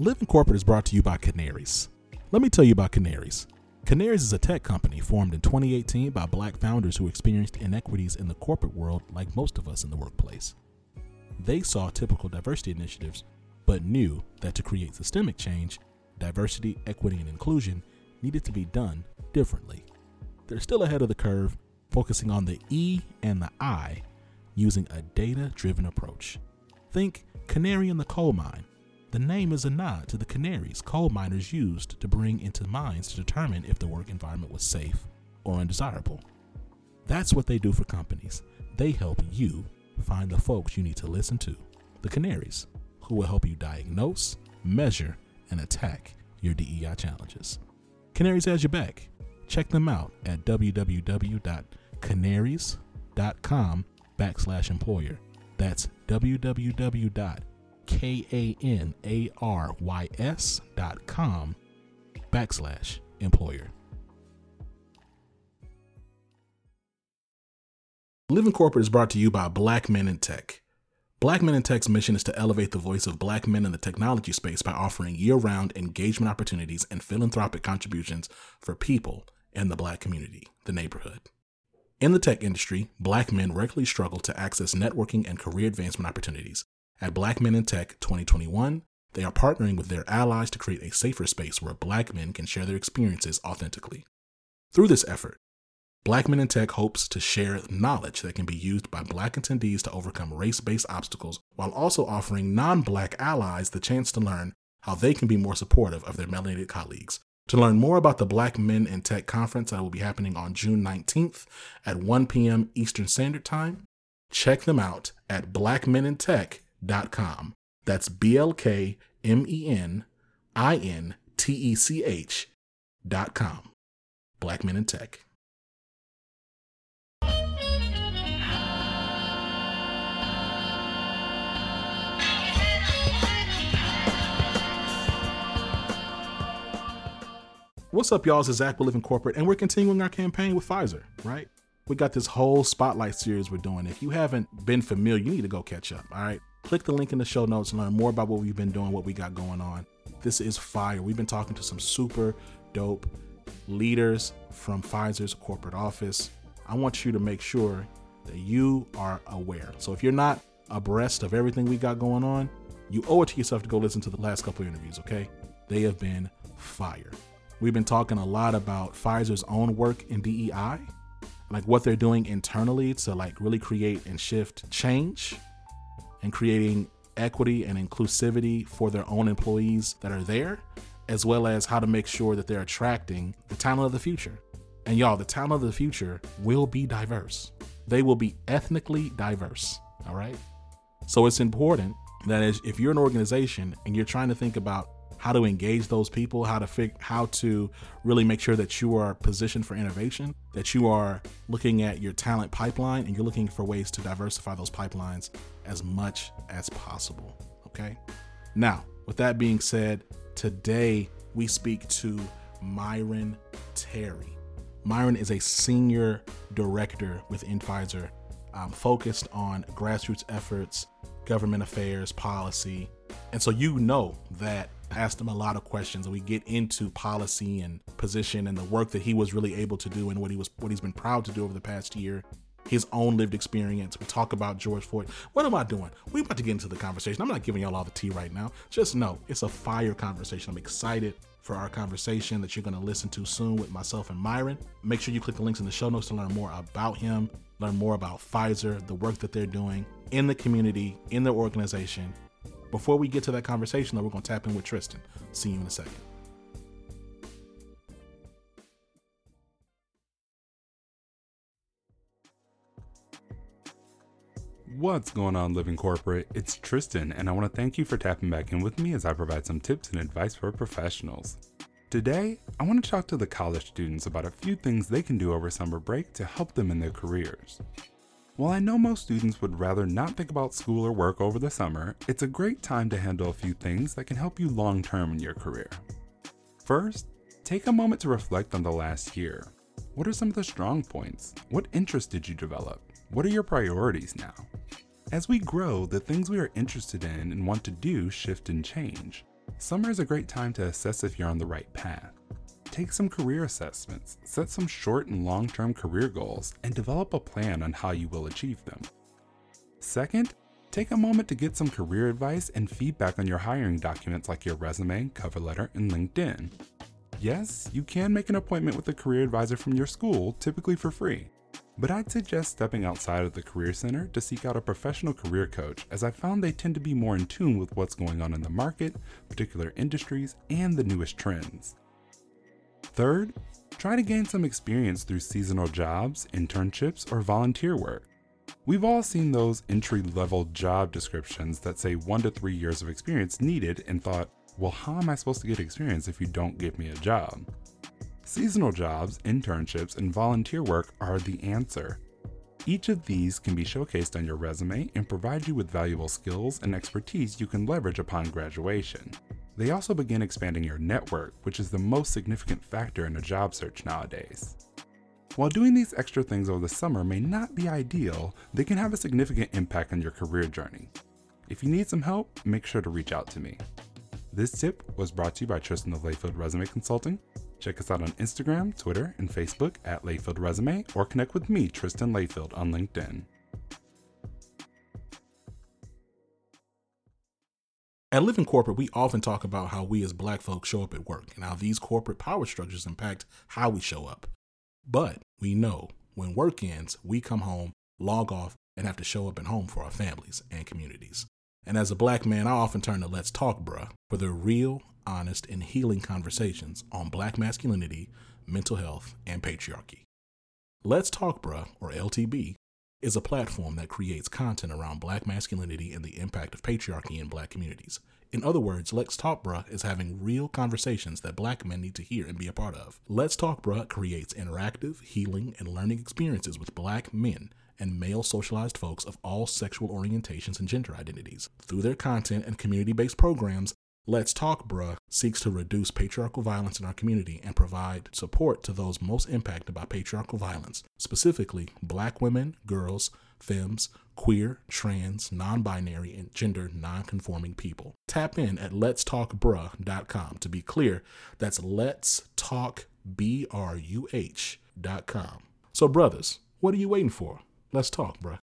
Living Corporate is brought to you by Kanarys. Let me tell you about Kanarys. Kanarys is a tech company formed in 2018 by black founders who experienced inequities in the corporate world like most of us in the workplace. They saw typical diversity initiatives, but knew that to create systemic change, diversity, equity, and inclusion needed to be done differently. They're still ahead of the curve, focusing on the E and the I using a data driven approach. Think canary in the coal mine. The name is a nod to the canaries coal miners used to bring into mines to determine if the work environment was safe or undesirable. That's what they do for companies. They help you find the folks you need to listen to, the canaries, who will help you diagnose, measure, and attack your DEI challenges. Kanarys has your back. Check them out at www.kanarys.com backslash employer. That's www.kanarys.com backslash employer. Living Corporate is brought to you by Black Men in Tech. Black Men in Tech's mission is to elevate the voice of black men in the technology space by offering year round engagement opportunities and philanthropic contributions for people in the black community, the neighborhood. In the tech industry, black men regularly struggle to access networking and career advancement opportunities. At Black Men in Tech 2021, they are partnering with their allies to create a safer space where black men can share their experiences authentically. Through this effort, Black Men in Tech hopes to share knowledge that can be used by black attendees to overcome race based obstacles while also offering non black allies the chance to learn how they can be more supportive of their melanated colleagues. To learn more about the Black Men in Tech conference that will be happening on June 19th at 1 p.m. Eastern Standard Time, check them out at blackmenintech.com. That's B L K M E N I N T E C H dot com. Black Men in Tech. What's up, y'all? This is Zach with Living Corporate, and we're continuing our campaign with Pfizer, right? We got this whole spotlight series we're doing. If you haven't been familiar, you need to go catch up, all right? Click the link in the show notes and learn more about what we've been doing, what we got going on. This is fire. We've been talking to some super dope leaders from Pfizer's corporate office. I want you to make sure that you are aware. So if you're not abreast of everything we got going on, you owe it to yourself to go listen to the last couple of interviews, okay? They have been fire. We've been talking a lot about Pfizer's own work in DEI, like what they're doing internally to like really create and shift change and creating equity and inclusivity for their own employees that are there, as well as how to make sure that they're attracting the talent of the future. And y'all, the talent of the future will be diverse. They will be ethnically diverse, all right? So it's important that as if you're an organization and you're trying to think about how to engage those people, how to fig- how to really make sure that you are positioned for innovation, that you are looking at your talent pipeline and you're looking for ways to diversify those pipelines as much as possible. Okay? Now, with that being said, today we speak to Myron Terry. Myron is a senior director within Pfizer, um, focused on grassroots efforts, government affairs, policy. And so you know that asked him a lot of questions and we get into policy and position and the work that he was really able to do and what he was what he's been proud to do over the past year his own lived experience. We talk about george floyd. What am i doing? We about to get into the conversation. I'm not giving y'all all the tea right now. Just know it's a fire conversation. I'm excited for our conversation that you're going to listen to soon with myself and myron. Make sure you click the links in the show notes to learn more about him learn more about pfizer the work that they're doing in the community in their organization. Before we get to that conversation, though, we're going to tap in with Tristan. See you in a second. What's going on, Living Corporate? It's Tristan, and I want to thank you for tapping back in with me as I provide some tips and advice for professionals. Today, I want to talk to the college students about a few things they can do over summer break to help them in their careers. While I know most students would rather not think about school or work over the summer, it's a great time to handle a few things that can help you long term in your career. First, take a moment to reflect on the last year. What are some of the strong points? What interests did you develop? What are your priorities now? As we grow, the things we are interested in and want to do shift and change. Summer is a great time to assess if you're on the right path. Take some career assessments, set some short and long term career goals, and develop a plan on how you will achieve them. Second, take a moment to get some career advice and feedback on your hiring documents like your resume, cover letter, and LinkedIn. Yes, you can make an appointment with a career advisor from your school, typically for free. But I'd suggest stepping outside of the Career Center to seek out a professional career coach, as I found they tend to be more in tune with what's going on in the market, particular industries, and the newest trends. Third, try to gain some experience through seasonal jobs, internships, or volunteer work. We've all seen those entry level job descriptions that say one to three years of experience needed and thought, well, how am I supposed to get experience if you don't give me a job? Seasonal jobs, internships, and volunteer work are the answer. Each of these can be showcased on your resume and provide you with valuable skills and expertise you can leverage upon graduation. They also begin expanding your network, which is the most significant factor in a job search nowadays. While doing these extra things over the summer may not be ideal, they can have a significant impact on your career journey. If you need some help, make sure to reach out to me. This tip was brought to you by Tristan of Layfield Resume Consulting. Check us out on Instagram, Twitter, and Facebook at Layfield Resume, or connect with me, Tristan Layfield, on LinkedIn. At Living Corporate, we often talk about how we as black folks show up at work and how these corporate power structures impact how we show up. But we know when work ends, we come home, log off, and have to show up at home for our families and communities. And as a black man, I often turn to Let's Talk Bruh for the real, honest, and healing conversations on black masculinity, mental health, and patriarchy. Let's Talk Bruh, or LTB, is a platform that creates content around black masculinity and the impact of patriarchy in black communities. In other words, Let's Talk Bruh is having real conversations that black men need to hear and be a part of. Let's Talk Bruh creates interactive, healing, and learning experiences with black men and male socialized folks of all sexual orientations and gender identities. Through their content and community based programs, Let's Talk Bruh seeks to reduce patriarchal violence in our community and provide support to those most impacted by patriarchal violence, specifically black women, girls, femmes, queer, trans, non binary, and gender non conforming people. Tap in at letstalkbruh.com. To be clear, that's let's talk B R U H.com. So, brothers, what are you waiting for? Let's talk, bruh.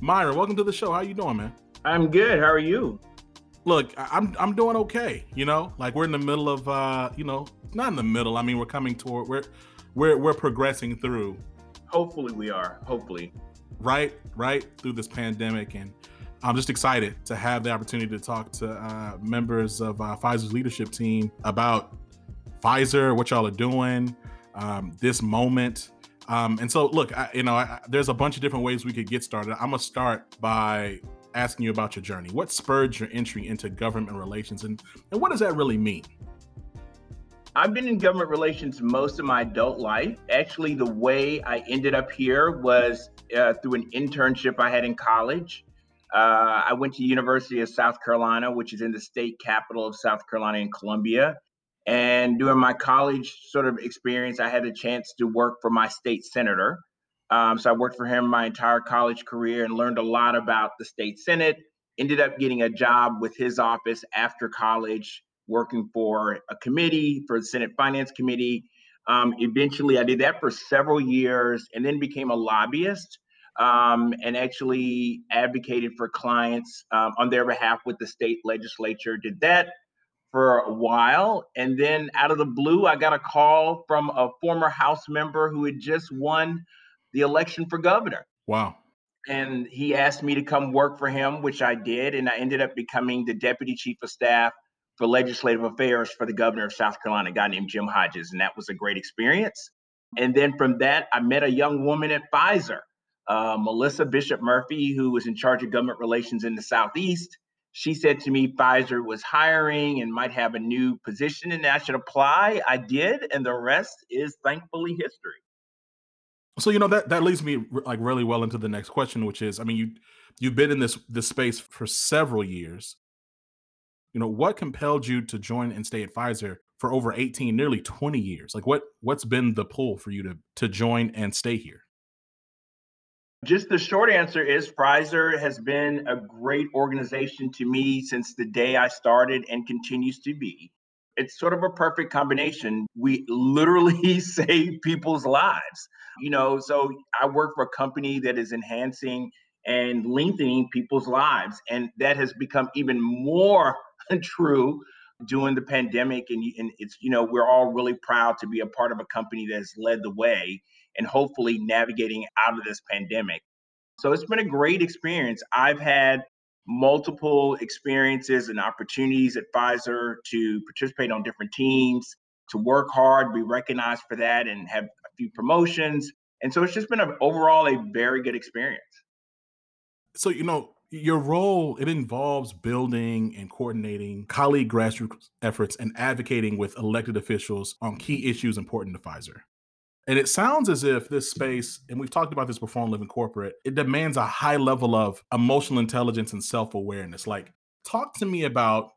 Myron, welcome to the show. How you doing, man? I'm good. How are you? Look, I'm I'm doing okay. You know, like we're in the middle of uh, you know, not in the middle. I mean, we're coming toward we're we're we're progressing through. Hopefully, we are. Hopefully, right, right through this pandemic, and I'm just excited to have the opportunity to talk to uh, members of uh, Pfizer's leadership team about Pfizer, what y'all are doing, um, this moment. Um, and so, look, I, you know, I, there's a bunch of different ways we could get started. I'm gonna start by asking you about your journey. What spurred your entry into government relations, and and what does that really mean? I've been in government relations most of my adult life. Actually, the way I ended up here was uh, through an internship I had in college. Uh, I went to University of South Carolina, which is in the state capital of South Carolina in Columbia. And during my college sort of experience, I had a chance to work for my state senator. Um, so I worked for him my entire college career and learned a lot about the state senate. Ended up getting a job with his office after college, working for a committee for the Senate Finance Committee. Um, eventually, I did that for several years and then became a lobbyist um, and actually advocated for clients um, on their behalf with the state legislature. Did that for a while. And then out of the blue, I got a call from a former House member who had just won the election for governor. Wow. And he asked me to come work for him, which I did. And I ended up becoming the deputy chief of staff for legislative affairs for the governor of South Carolina, a guy named Jim Hodges. And that was a great experience. And then from that, I met a young woman at Pfizer, uh, Melissa Bishop Murphy, who was in charge of government relations in the Southeast she said to me Pfizer was hiring and might have a new position and I should apply. I did, and the rest is thankfully history. So you know that that leads me like really well into the next question, which is, I mean, you you've been in this this space for several years. You know, what compelled you to join and stay at Pfizer for over 18, nearly 20 years? Like what what's been the pull for you to to join and stay here? Just the short answer is Pfizer has been a great organization to me since the day I started and continues to be. It's sort of a perfect combination. We literally save people's lives. You know, so I work for a company that is enhancing and lengthening people's lives. And that has become even more true during the pandemic. And, and it's, you know, we're all really proud to be a part of a company that's led the way and hopefully navigating out of this pandemic. So it's been a great experience. I've had multiple experiences and opportunities at Pfizer to participate on different teams, to work hard, be recognized for that, and have a few promotions. And so it's just been a, overall a very good experience. So, you know, your role it involves building and coordinating colleague grassroots efforts and advocating with elected officials on key issues important to Pfizer. And it sounds as if this space, and we've talked about this before on Living Corporate, it demands a high level of emotional intelligence and self awareness. Like, talk to me about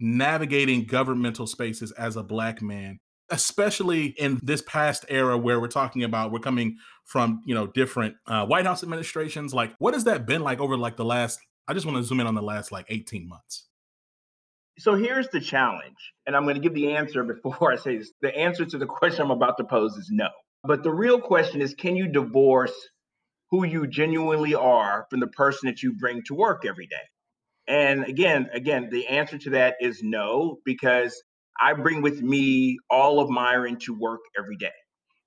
navigating governmental spaces as a Black man, especially in this past era where we're talking about we're coming from, you know, different uh, White House administrations. Like, what has that been like over like the last, I just want to zoom in on the last like 18 months. So here's the challenge, and I'm going to give the answer before I say this. The answer to the question I'm about to pose is no. But the real question is can you divorce who you genuinely are from the person that you bring to work every day? And again, again, the answer to that is no, because I bring with me all of Myron to work every day.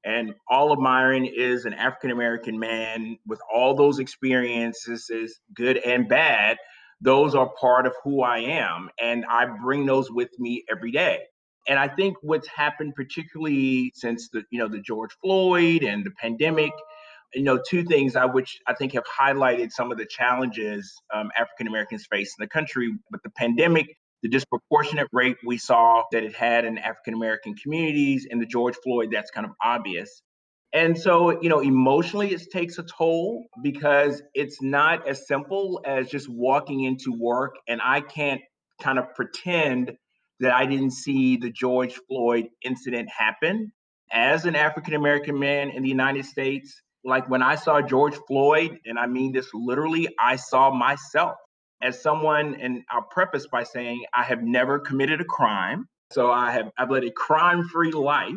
And all of Myron is an African American man with all those experiences, good and bad. Those are part of who I am. And I bring those with me every day and I think what's happened, particularly since the you know the George Floyd and the pandemic, you know, two things I which I think have highlighted some of the challenges um, African Americans face in the country. But the pandemic, the disproportionate rate we saw that it had in African American communities, and the George Floyd, that's kind of obvious. And so, you know, emotionally, it takes a toll because it's not as simple as just walking into work and I can't kind of pretend that I didn't see the George Floyd incident happen. As an African American man in the United States, like when I saw George Floyd, and I mean this literally, I saw myself as someone, and I'll preface by saying I have never committed a crime. So I have I've led a crime-free life.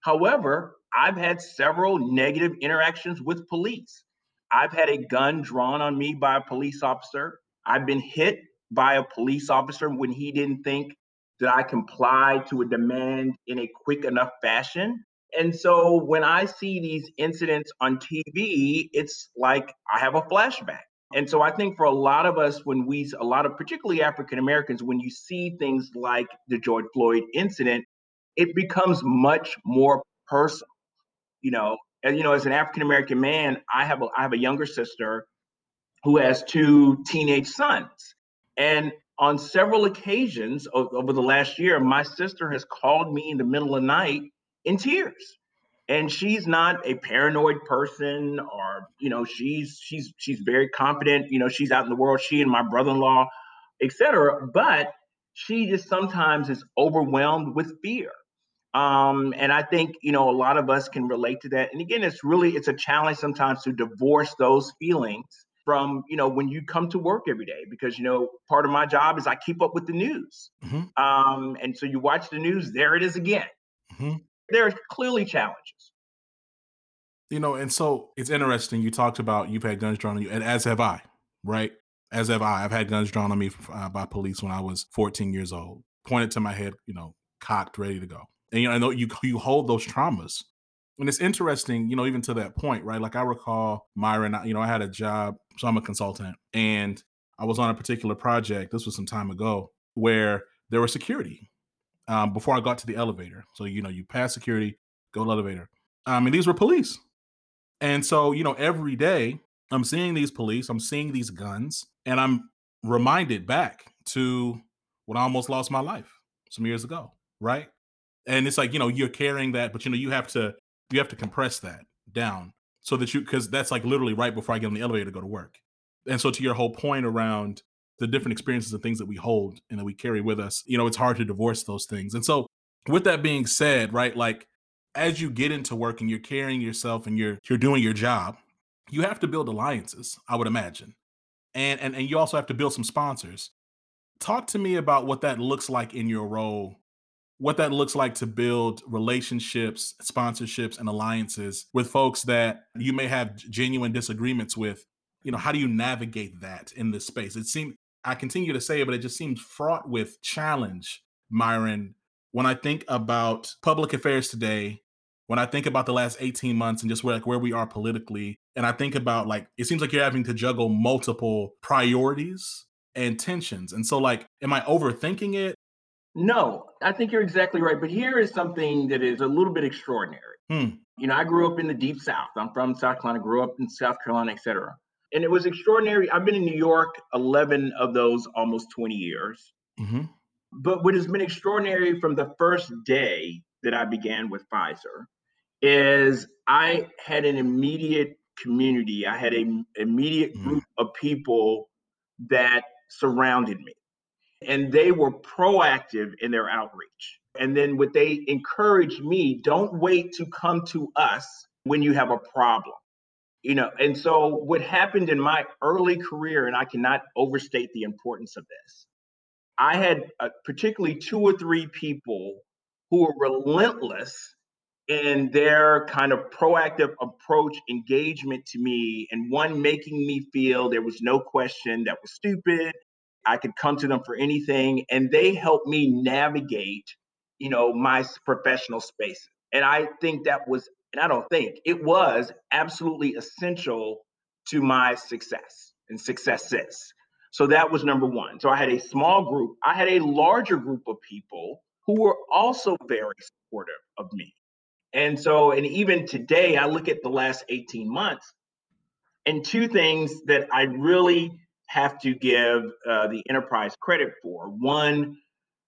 However, I've had several negative interactions with police. I've had a gun drawn on me by a police officer. I've been hit by a police officer when he didn't think that I comply to a demand in a quick enough fashion? And so when I see these incidents on TV, it's like I have a flashback. And so I think for a lot of us, when we, a lot of particularly African Americans, when you see things like the George Floyd incident, it becomes much more personal. You know, you know, as an African American man, I have a I have a younger sister who has two teenage sons. And on several occasions over the last year, my sister has called me in the middle of the night in tears. And she's not a paranoid person or, you know, she's she's she's very confident, you know, she's out in the world, she and my brother-in-law, etc. But she just sometimes is overwhelmed with fear. Um, and I think, you know, a lot of us can relate to that. And again, it's really it's a challenge sometimes to divorce those feelings from you know when you come to work every day because you know part of my job is I keep up with the news, mm-hmm. um, and so you watch the news. There it is again. Mm-hmm. There are clearly challenges. You know, and so it's interesting. You talked about you've had guns drawn on you, and as have I, right? As have I. I've had guns drawn on me uh, by police when I was 14 years old, pointed to my head, you know, cocked, ready to go. And you know, I know you you hold those traumas and it's interesting, you know, even to that point, right? Like I recall Myron, you know, I had a job, so I'm a consultant, and I was on a particular project. This was some time ago where there was security um, before I got to the elevator. So you know, you pass security, go to the elevator. Um, and these were police, and so you know, every day I'm seeing these police, I'm seeing these guns, and I'm reminded back to when I almost lost my life some years ago, right? And it's like you know, you're carrying that, but you know, you have to you have to compress that down so that you because that's like literally right before I get on the elevator to go to work. And so to your whole point around the different experiences and things that we hold and that we carry with us, you know, it's hard to divorce those things. And so with that being said, right, like as you get into work and you're carrying yourself and you're you're doing your job, you have to build alliances, I would imagine. And, and and you also have to build some sponsors. Talk to me about what that looks like in your role what that looks like to build relationships, sponsorships, and alliances with folks that you may have genuine disagreements with. You know, how do you navigate that in this space? It seems I continue to say it, but it just seems fraught with challenge, Myron. When I think about public affairs today, when I think about the last 18 months and just where like where we are politically, and I think about like it seems like you're having to juggle multiple priorities and tensions. And so like, am I overthinking it? No, I think you're exactly right. But here is something that is a little bit extraordinary. Hmm. You know, I grew up in the deep South. I'm from South Carolina, grew up in South Carolina, et cetera. And it was extraordinary. I've been in New York 11 of those almost 20 years. Mm-hmm. But what has been extraordinary from the first day that I began with Pfizer is I had an immediate community. I had an immediate hmm. group mm. of people that surrounded me and they were proactive in their outreach. And then what they encouraged me, don't wait to come to us when you have a problem. You know, and so what happened in my early career, and I cannot overstate the importance of this, I had uh, particularly two or three people who were relentless in their kind of proactive approach engagement to me and one making me feel there was no question that was stupid I could come to them for anything, and they helped me navigate, you know, my professional space. And I think that was, and I don't think it was absolutely essential to my success and successes. So that was number one. So I had a small group. I had a larger group of people who were also very supportive of me. And so, and even today, I look at the last 18 months and two things that I really have to give uh, the enterprise credit for. One,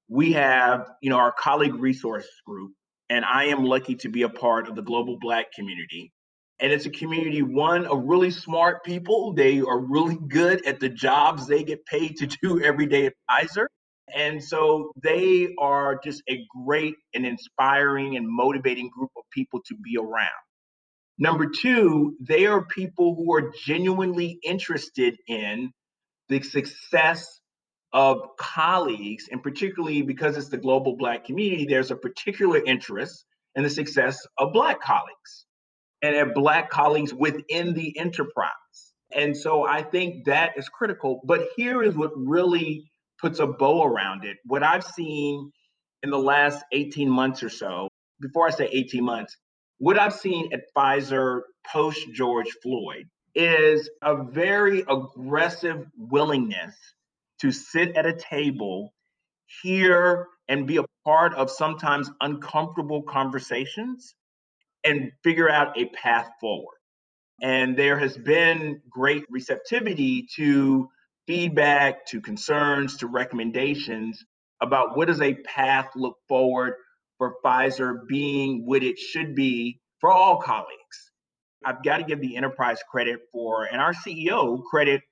we have, you know, our colleague resource group, and I am lucky to be a part of the global Black community. And it's a community, one, of really smart people. They are really good at the jobs they get paid to do every day at Pfizer. And so they are just a great and inspiring and motivating group of people to be around. Number two, they are people who are genuinely interested in the success of colleagues, and particularly because it's the global Black community, there's a particular interest in the success of Black colleagues and of Black colleagues within the enterprise. And so I think that is critical. But here is what really puts a bow around it. What I've seen in the last 18 months or so, before I say 18 months, what I've seen at Pfizer post George Floyd is a very aggressive willingness to sit at a table, hear, and be a part of sometimes uncomfortable conversations and figure out a path forward. And there has been great receptivity to feedback, to concerns, to recommendations about what does a path look forward for Pfizer being what it should be for all colleagues. I've got to give the enterprise credit for, and our CEO credit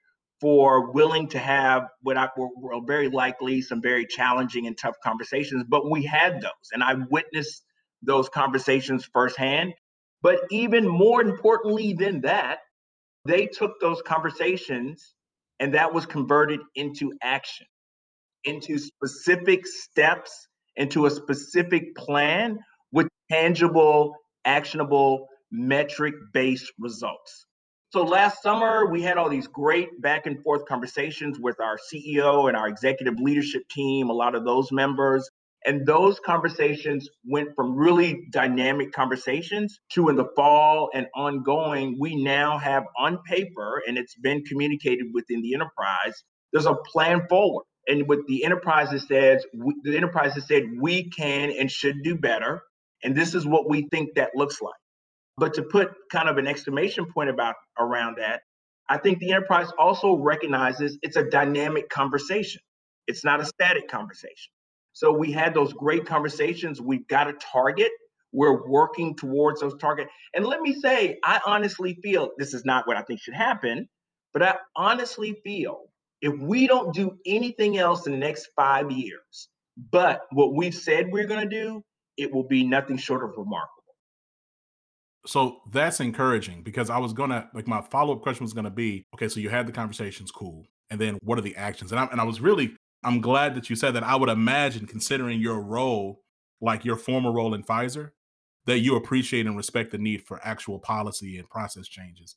for willing to have what I were, very likely some very challenging and tough conversations, but we had those, and I witnessed those conversations firsthand. But even more importantly than that, they took those conversations and that was converted into action, into specific steps, into a specific plan with tangible, actionable metric based results. So last summer, we had all these great back and forth conversations with our CEO and our executive leadership team, a lot of those members. And those conversations went from really dynamic conversations to in the fall and ongoing, we now have on paper, and it's been communicated within the enterprise, there's a plan forward. And what the enterprise has said, the enterprise has said we can and should do better. And this is what we think that looks like. But to put kind of an exclamation point about around that, I think the enterprise also recognizes it's a dynamic conversation. It's not a static conversation. So we had those great conversations. We've got a target. We're working towards those targets. And let me say, I honestly feel this is not what I think should happen, but I honestly feel if we don't do anything else in the next five years, but what we've said we're going to do, it will be nothing short of remarkable. So that's encouraging because I was gonna like my follow up question was gonna be okay. So you had the conversations, cool, and then what are the actions? And I and I was really I'm glad that you said that. I would imagine, considering your role, like your former role in Pfizer, that you appreciate and respect the need for actual policy and process changes.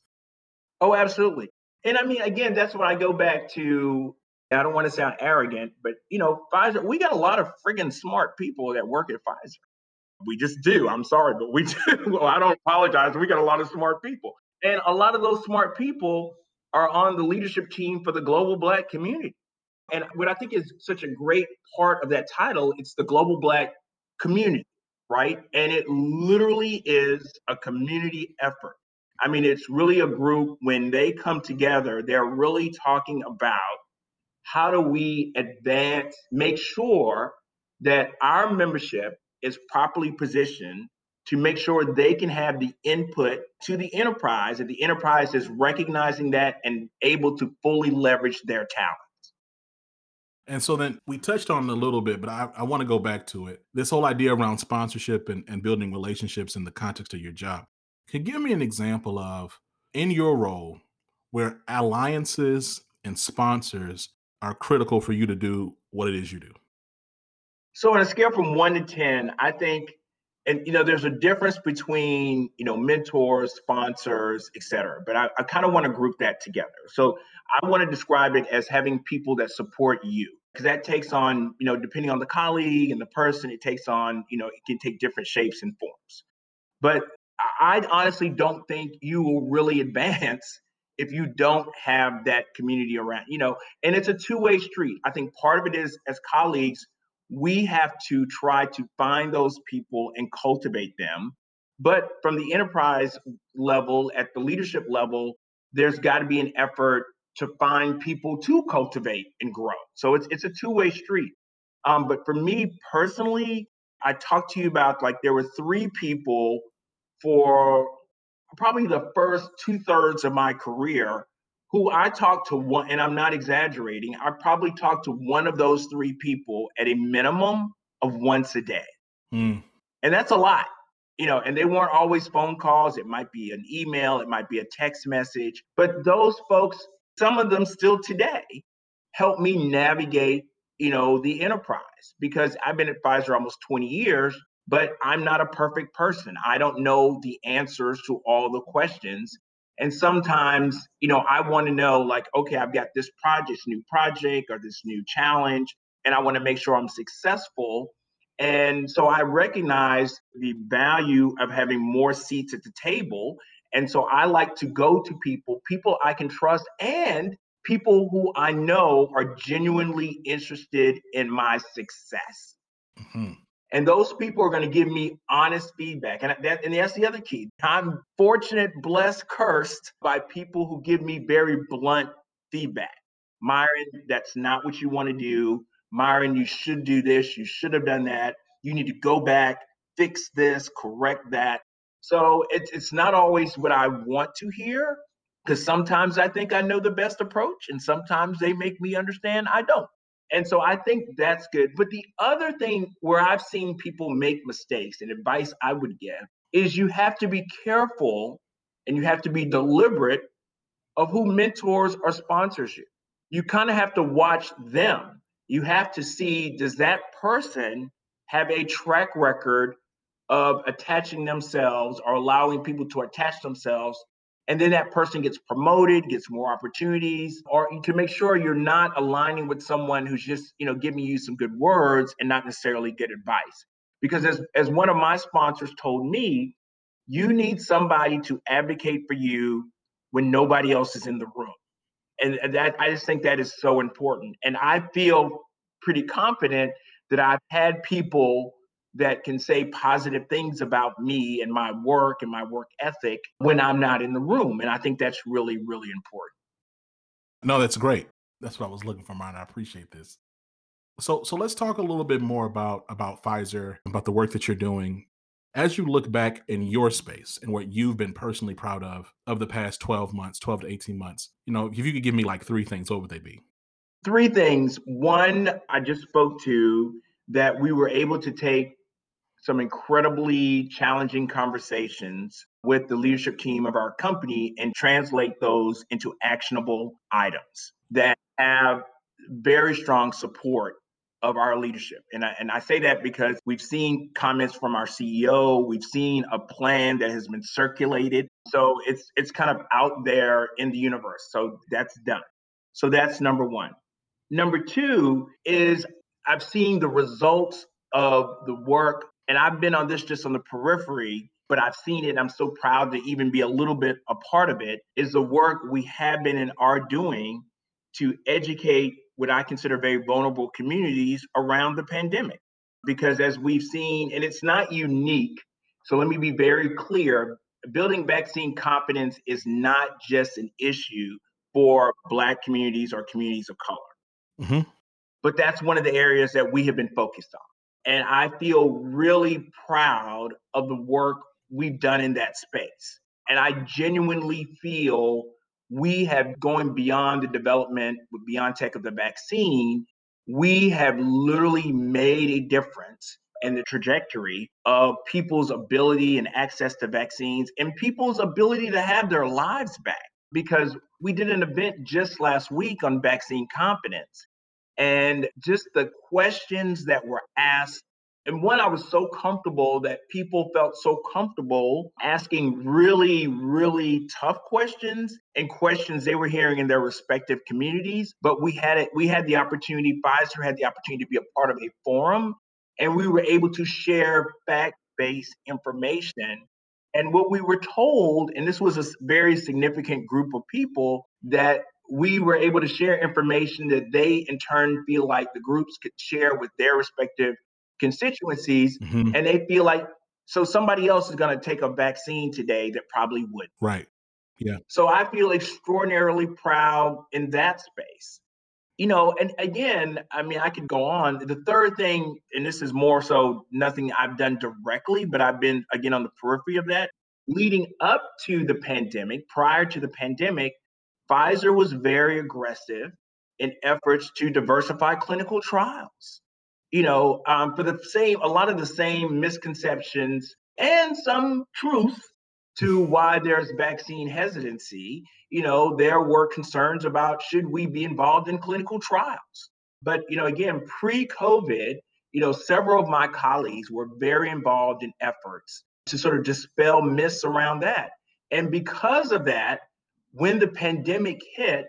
Oh, absolutely. And I mean, again, that's what I go back to. I don't want to sound arrogant, but you know, Pfizer, we got a lot of friggin' smart people that work at Pfizer. We just do. I'm sorry, but we do. well, I don't apologize. We got a lot of smart people. And a lot of those smart people are on the leadership team for the global black community. And what I think is such a great part of that title, it's the global black community, right? And it literally is a community effort. I mean, it's really a group when they come together, they're really talking about how do we advance, make sure that our membership is properly positioned to make sure they can have the input to the enterprise and the enterprise is recognizing that and able to fully leverage their talent. And so then we touched on a little bit, but I, I want to go back to it. This whole idea around sponsorship and, and building relationships in the context of your job. Can you give me an example of in your role where alliances and sponsors are critical for you to do what it is you do? So on a scale from one to 10, I think, and you know, there's a difference between, you know, mentors, sponsors, et cetera. But I, I kind of want to group that together. So I want to describe it as having people that support you because that takes on, you know, depending on the colleague and the person, it takes on, you know, it can take different shapes and forms. But I honestly don't think you will really advance if you don't have that community around, you know, and it's a two-way street. I think part of it is as colleagues, we have to try to find those people and cultivate them. But from the enterprise level, at the leadership level, there's got to be an effort to find people to cultivate and grow. So it's it's a two-way street. Um, but for me personally, I talked to you about like there were three people for probably the first two thirds of my career who I talked to one, and I'm not exaggerating, I probably talked to one of those three people at a minimum of once a day. Mm. And that's a lot, you know, and they weren't always phone calls. It might be an email, it might be a text message. But those folks, some of them still today, help me navigate, you know, the enterprise because I've been at Pfizer almost 20 years but I'm not a perfect person. I don't know the answers to all the questions. And sometimes, you know, I want to know, like, okay, I've got this project, new project, or this new challenge, and I want to make sure I'm successful. And so I recognize the value of having more seats at the table. And so I like to go to people, people I can trust, and people who I know are genuinely interested in my success. Mm-hmm. And those people are going to give me honest feedback. And, that, and that's the other key. I'm fortunate, blessed, cursed by people who give me very blunt feedback. Myron, that's not what you want to do. Myron, you should do this. You should have done that. You need to go back, fix this, correct that. So it's, it's not always what I want to hear because sometimes I think I know the best approach, and sometimes they make me understand I don't. And so I think that's good. But the other thing where I've seen people make mistakes and advice I would give is you have to be careful and you have to be deliberate of who mentors or sponsors you. You kind of have to watch them. You have to see does that person have a track record of attaching themselves or allowing people to attach themselves and then that person gets promoted gets more opportunities or to make sure you're not aligning with someone who's just you know giving you some good words and not necessarily good advice. Because as, as one of my sponsors told me you need somebody to advocate for you when nobody else is in the room. And that i just think that is so important. And i feel pretty confident that i've had people that can say positive things about me and my work and my work ethic when I'm not in the room. And I think that's really, really important. No, that's great. That's what I was looking for, Mine. I appreciate this. So, so let's talk a little bit more about about Pfizer, about the work that you're doing. As you look back in your space and what you've been personally proud of of the past 12 months, 12 to 18 months, you know, if you could give me like three things, what would they be? Three things. One, I just spoke to that we were able to take some incredibly challenging conversations with the leadership team of our company and translate those into actionable items that have very strong support of our leadership. And I, and I say that because we've seen comments from our CEO, we've seen a plan that has been circulated. So it's it's kind of out there in the universe. So that's done. So that's number 1. Number 2 is I've seen the results of the work and I've been on this just on the periphery but I've seen it. I'm so proud to even be a little bit a part of it. Is the work we have been and are doing to educate what I consider very vulnerable communities around the pandemic. Because as we've seen, and it's not unique, so let me be very clear building vaccine confidence is not just an issue for Black communities or communities of color. Mm-hmm. But that's one of the areas that we have been focused on. And I feel really proud of the work we've done in that space. And I genuinely feel we have going beyond the development with BioNTech of the vaccine, we have literally made a difference in the trajectory of people's ability and access to vaccines and people's ability to have their lives back. Because we did an event just last week on vaccine confidence. And just the questions that were asked and one, I was so comfortable that people felt so comfortable asking really, really tough questions and questions they were hearing in their respective communities. But we had it, we had the opportunity, Pfizer had the opportunity to be a part of a forum, and we were able to share fact-based information. And what we were told, and this was a very significant group of people, that we were able to share information that they in turn feel like the groups could share with their respective constituencies mm-hmm. and they feel like so somebody else is going to take a vaccine today that probably would right. Yeah. So i feel extraordinarily proud in that space. You know and again i mean i could go on. The third thing and this is more so nothing i've done directly but i've been again on the periphery of that leading up to the pandemic prior to the pandemic pfizer was very aggressive in efforts to diversify clinical trials you know, um, for the same, a lot of the same misconceptions and some truth to why there's vaccine hesitancy. You know, there were concerns about should we be involved in clinical trials. But, you know, again, pre COVID, you know, several of my colleagues were very involved in efforts to sort of dispel myths around that. And because of that, when the pandemic hit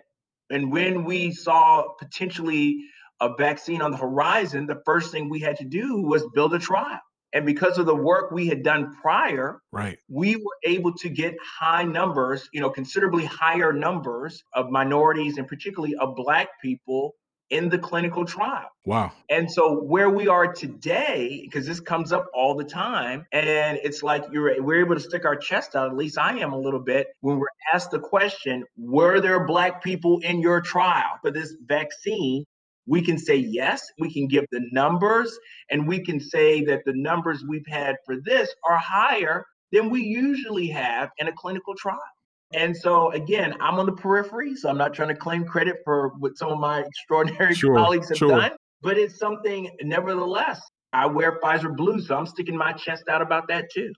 and when we mm-hmm. saw potentially a vaccine on the horizon, the first thing we had to do was build a trial. And because of the work we had done prior, right, we were able to get high numbers, you know, considerably higher numbers of minorities and particularly of black people in the clinical trial. Wow. And so where we are today, because this comes up all the time, and it's like you're we're able to stick our chest out, at least I am a little bit, when we're asked the question, were there black people in your trial for this vaccine? we can say yes, we can give the numbers, and we can say that the numbers we've had for this are higher than we usually have in a clinical trial. And so, again, I'm on the periphery, so I'm not trying to claim credit for what some of my extraordinary sure, colleagues have sure. done, but it's something, nevertheless, I wear Pfizer blue, so I'm sticking my chest out about that too.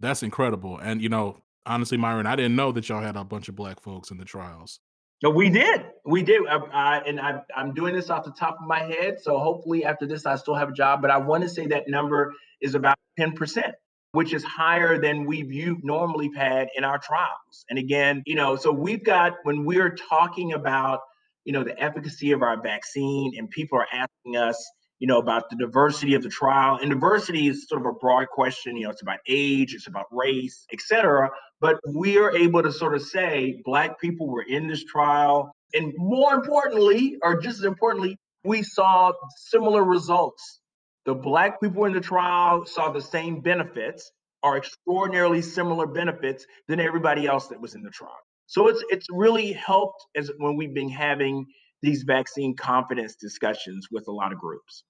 That's incredible. And, you know, honestly, Myron, I didn't know that y'all had a bunch of black folks in the trials. No, we did. We did. I, I, and I, I'm doing this off the top of my head. So hopefully after this, I still have a job. But I want to say that number is about 10%, which is higher than we've normally had in our trials. And again, you know, so we've got, when we're talking about, you know, the efficacy of our vaccine and people are asking us, you know, about the diversity of the trial. And diversity is sort of a broad question. You know, it's about age, it's about race, et cetera. But we are able to sort of say Black people were in this trial. And more importantly, or just as importantly, we saw similar results. The Black people in the trial saw the same benefits, or extraordinarily similar benefits than everybody else that was in the trial. So it's it's really helped as when we've been having these vaccine confidence discussions with a lot of groups.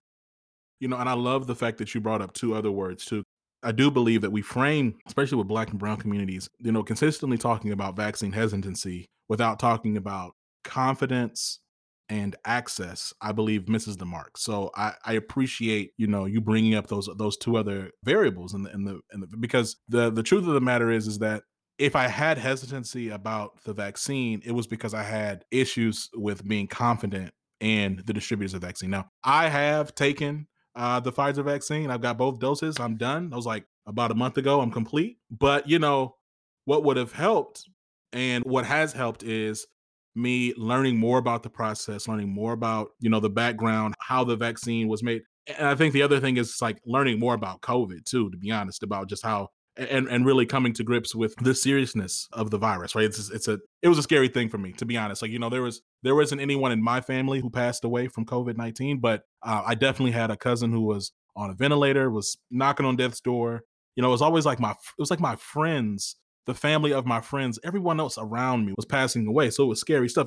You know, and I love the fact that you brought up two other words too. I do believe that we frame, especially with black and brown communities, you know, consistently talking about vaccine hesitancy without talking about confidence and access, I believe, misses the mark. So I, I appreciate you know you bringing up those those two other variables in the in the, in the because the the truth of the matter is is that if I had hesitancy about the vaccine, it was because I had issues with being confident in the distributors of the vaccine. Now, I have taken uh, the Pfizer vaccine. I've got both doses. I'm done. I was like about a month ago. I'm complete. But you know, what would have helped and what has helped is me learning more about the process, learning more about you know the background, how the vaccine was made. And I think the other thing is like learning more about COVID too. To be honest, about just how and and really coming to grips with the seriousness of the virus right it's it's a it was a scary thing for me to be honest like you know there was there wasn't anyone in my family who passed away from covid-19 but uh, i definitely had a cousin who was on a ventilator was knocking on death's door you know it was always like my it was like my friends the family of my friends everyone else around me was passing away so it was scary stuff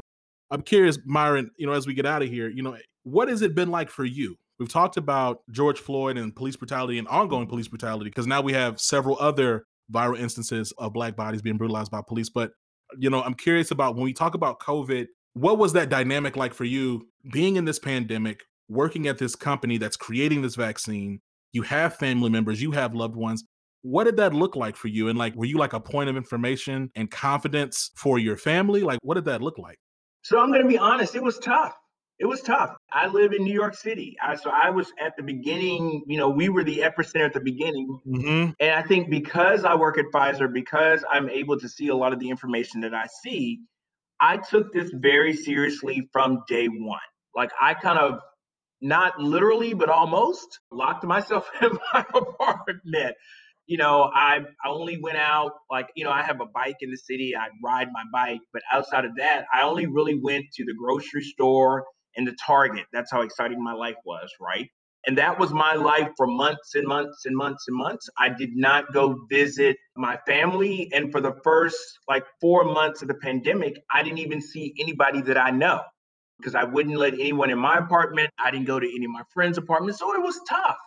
i'm curious myron you know as we get out of here you know what has it been like for you We've talked about George Floyd and police brutality and ongoing police brutality because now we have several other viral instances of black bodies being brutalized by police. But, you know, I'm curious about when we talk about COVID, what was that dynamic like for you being in this pandemic, working at this company that's creating this vaccine? You have family members, you have loved ones. What did that look like for you? And like, were you like a point of information and confidence for your family? Like, what did that look like? So I'm going to be honest, it was tough it was tough. I live in New York City. I, so I was at the beginning, you know, we were the epicenter at the beginning. Mm-hmm. And I think because I work at Pfizer, because I'm able to see a lot of the information that I see, I took this very seriously from day one. Like I kind of, not literally, but almost locked myself in my apartment you know, I, I only went out like, you know, I have a bike in the city. I ride my bike, but outside of that, I only really went to the grocery store and the target. That's how exciting my life was, right? And that was my life for months and months and months and months. I did not go visit my family. And for the first like four months of the pandemic, I didn't even see anybody that I know because I wouldn't let anyone in my apartment. I didn't go to any of my friends' apartments. So it was tough.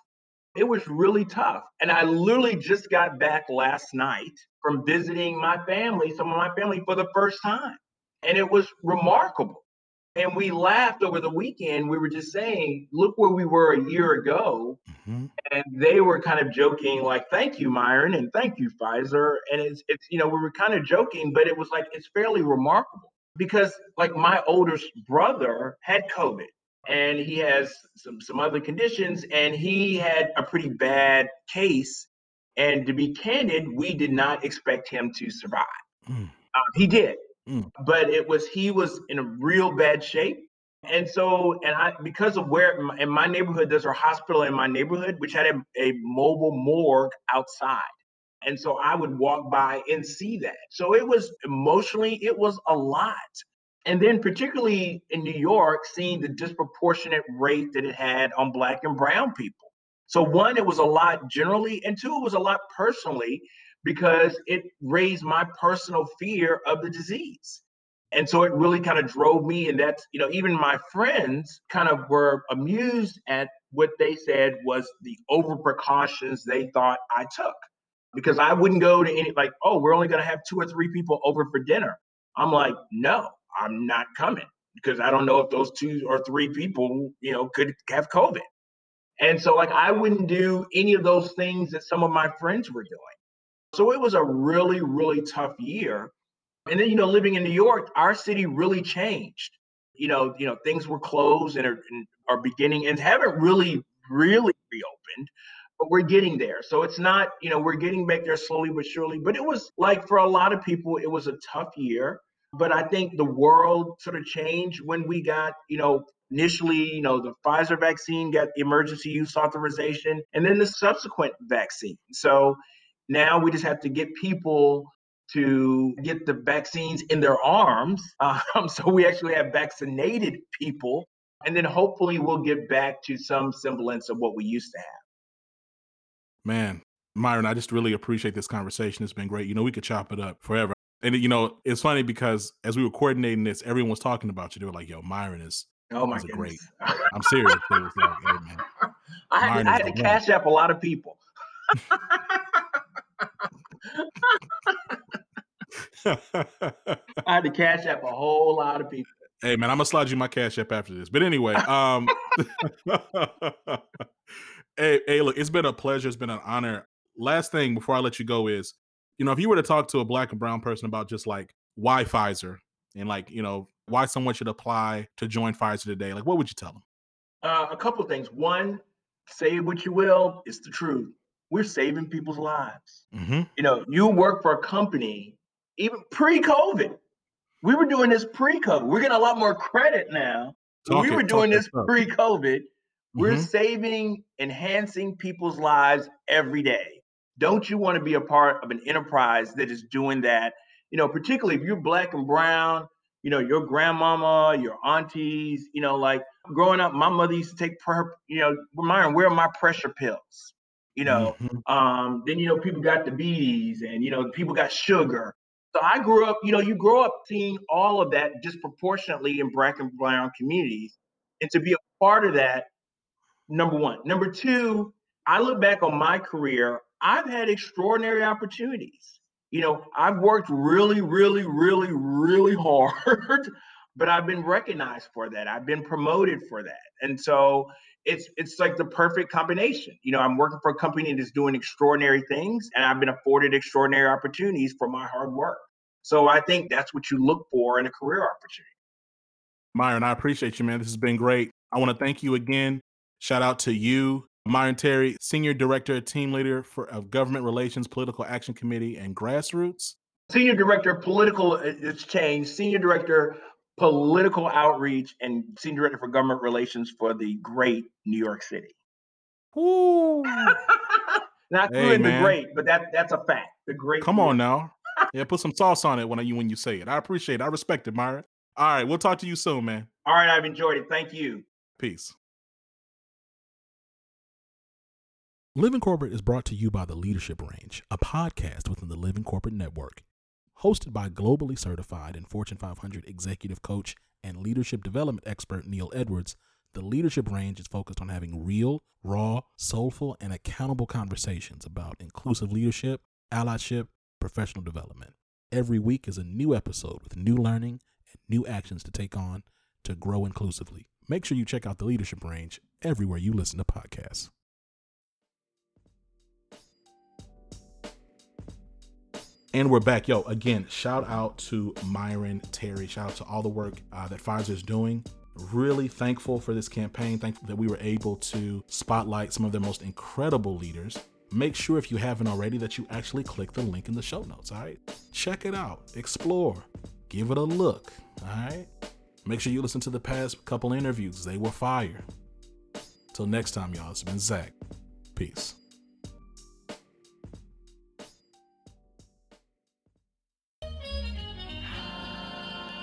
It was really tough. And I literally just got back last night from visiting my family, some of my family for the first time. And it was remarkable. And we laughed over the weekend. We were just saying, look where we were a year ago. Mm-hmm. And they were kind of joking, like, thank you, Myron, and thank you, Pfizer. And it's, it's, you know, we were kind of joking, but it was like, it's fairly remarkable because, like, my oldest brother had COVID and he has some, some other conditions, and he had a pretty bad case. And to be candid, we did not expect him to survive. Mm. Uh, he did. Mm. But it was he was in a real bad shape. And so, and I, because of where in my neighborhood, there's a hospital in my neighborhood, which had a, a mobile morgue outside. And so I would walk by and see that. So it was emotionally, it was a lot. And then, particularly in New York, seeing the disproportionate rate that it had on Black and Brown people. So, one, it was a lot generally, and two, it was a lot personally because it raised my personal fear of the disease. And so it really kind of drove me. And that's, you know, even my friends kind of were amused at what they said was the over precautions they thought I took. Because I wouldn't go to any, like, oh, we're only going to have two or three people over for dinner. I'm like, no, I'm not coming because I don't know if those two or three people, you know, could have COVID. And so, like, I wouldn't do any of those things that some of my friends were doing. So it was a really, really tough year. And then, you know, living in New York, our city really changed. You know, you know, things were closed and are, and are beginning and haven't really, really reopened, but we're getting there. So it's not, you know, we're getting back there slowly but surely. But it was like for a lot of people, it was a tough year. But I think the world sort of changed when we got, you know, initially, you know, the Pfizer vaccine got emergency use authorization and then the subsequent vaccine. So now we just have to get people to get the vaccines in their arms. Um, so we actually have vaccinated people. And then hopefully we'll get back to some semblance of what we used to have. Man, Myron, I just really appreciate this conversation. It's been great. You know, we could chop it up forever. And you know, it's funny because as we were coordinating this, everyone was talking about you. They were like, "Yo, Myron is oh my goodness. great." I'm serious. Like, "Hey man." I had, to, I had to cash up a lot of people. I had to cash up a whole lot of people. Hey man, I'm gonna slide you my cash app after this. But anyway, um hey, hey, look, it's been a pleasure. It's been an honor. Last thing before I let you go is, you know, if you were to talk to a black and brown person about just like why Pfizer and like, you know, why someone should apply to join Pfizer today, like what would you tell them? Uh, a couple of things. One, say what you will, it's the truth. We're saving people's lives. Mm-hmm. You know, you work for a company, even pre-COVID. We were doing this pre-COVID. We're getting a lot more credit now. Talk we it, were doing this pre-COVID. We're Mhm. saving, enhancing people's lives every day. Don't you want to be a part of an enterprise that is doing that? You know, particularly if you're black and brown, you know, your grandmama, your aunties, you know, like growing up, my mother used to take, per, you know, Myron, where are my pressure pills? You know, Mhm. um, then you know people got the diabetes and you know people got sugar. So I grew up, you know, you grow up seeing all of that disproportionately in black and brown communities, and to be a part of that, number one. Number two, I look back on my career. I've had extraordinary opportunities. You know, I've worked really, really, really, really hard, but I've been recognized for that. I've been promoted for that, and so it's it's like the perfect combination. You know, I'm working for a company that's doing extraordinary things, and I've been afforded extraordinary opportunities for my hard work. So I think that's what you look for in a career opportunity. Myron, I appreciate you, man. This has been great. I want to thank you again. Shout out to you, Myron Terry, Senior Director, Team Leader for of Government Relations, Political Action Committee, and Grassroots. Senior Director Political uh, Exchange, Senior Director Political Outreach, and Senior Director for Government Relations for the great New York City. Woo! Not Hey, good the great, but that that's a fact. The great. Come on now. Yeah, put some sauce on it when you when you say it. I appreciate it. I respect it, Myron. All right, we'll talk to you soon, man. All right, I've enjoyed it. Thank you. Peace. Living Corporate is brought to you by the Leadership Range, a podcast within the Living Corporate Network. Hosted by globally certified and Fortune 500 executive coach and leadership development expert Neil Edwards, the Leadership Range is focused on having real, raw, soulful, and accountable conversations about inclusive leadership, allyship, professional development. Every week is a new episode with new learning and new actions to take on to grow inclusively. Make sure you check out the Leadership Range everywhere you listen to podcasts. And we're back. Yo, again, shout out to Myron Terry. Shout out to all the work uh, that is doing. Really thankful for this campaign. Thankful that we were able to spotlight some of their most incredible leaders. Make sure, if you haven't already, that you actually click the link in the show notes. All right. Check it out, explore, give it a look. All right. Make sure you listen to the past couple interviews, they were fire. Till next time, y'all, it's been Zach. Peace.